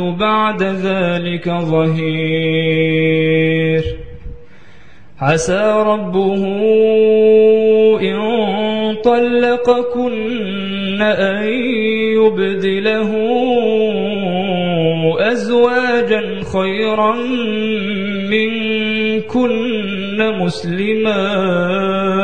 بعد ذلك ظهير. عسى ربه إن طلقكن أن يبدله أزواجا خيرا منكن مسلمات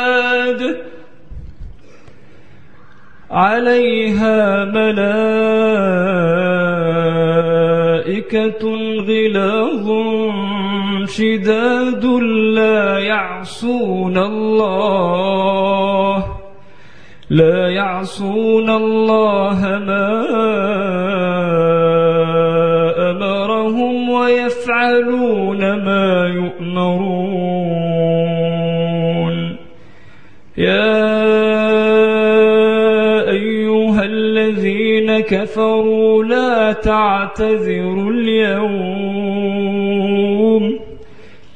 عليها ملائكة غلاظ شداد لا يعصون الله لا يعصون الله ما تعتذروا اليوم.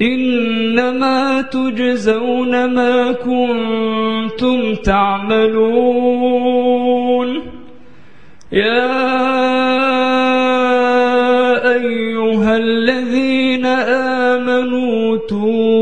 إنما تجزون ما كنتم تعملون. يا أيها الذين آمنوا توبوا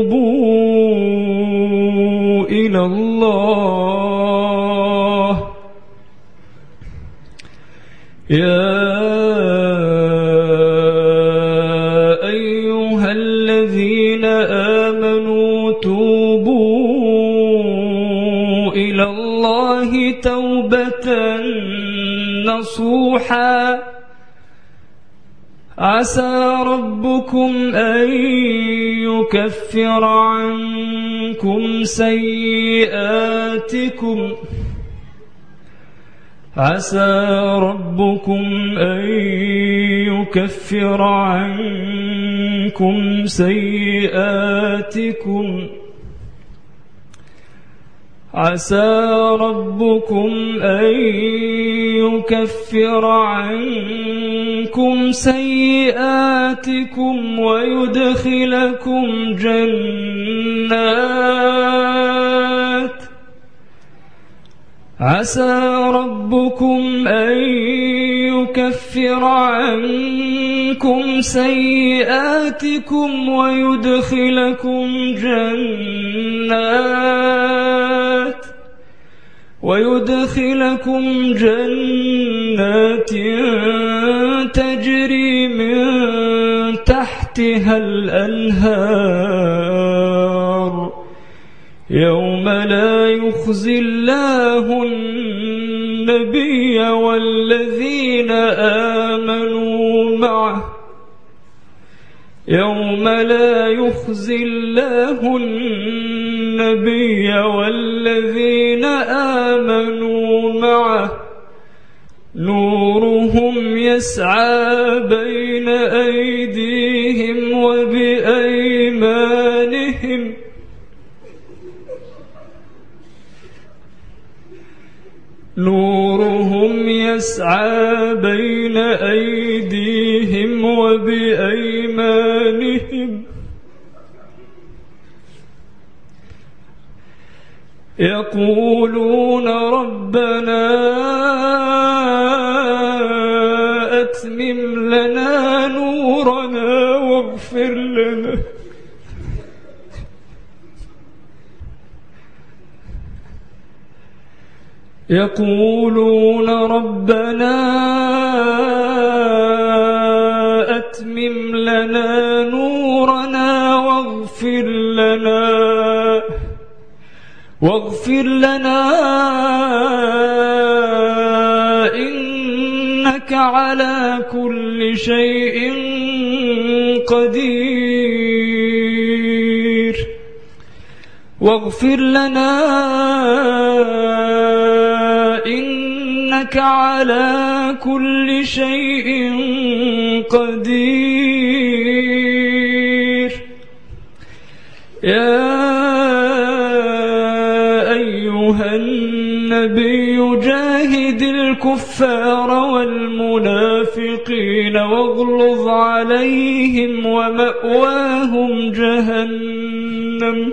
آمنوا توبوا إلى الله توبة نصوحا. عسى ربكم أن يكفر عنكم سيئاتكم. عسى ربكم أن يكفر عنكم سيئاتكم. عسى ربكم أن يكفر عنكم سيئاتكم ويدخلكم جنات. عسى ربكم أن يكفر عنكم سيئاتكم ويدخلكم جنات ويدخلكم جنات تجري من تحتها الأنهار يوم لا يخزي الله النبي والذين آمنوا معه. يوم لا يخزي الله النبي والذين آمنوا معه. نورهم يسعى بين أيديهم نورهم يسعى بين أيديهم وبأيمانهم. يقولون ربنا يقولون ربنا أتمم لنا نورنا واغفر لنا واغفر لنا إنك على كل شيء قدير. واغفر لنا إنك على كل شيء قدير. يا أيها النبي جاهد الكفار والمنافقين واغلظ عليهم ومأواهم جهنم.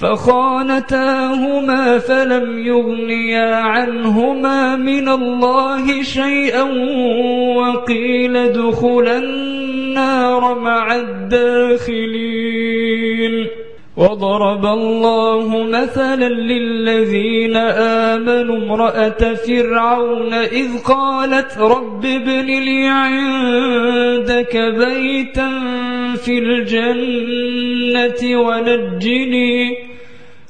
فخانتاهما فلم يغنيا عنهما من الله شيئا وقيل ادخلا النار مع الداخلين. وضرب الله مثلا للذين آمنوا امرأة فرعون إذ قالت رب ابن لي عندك بيتا في الجنة ونجني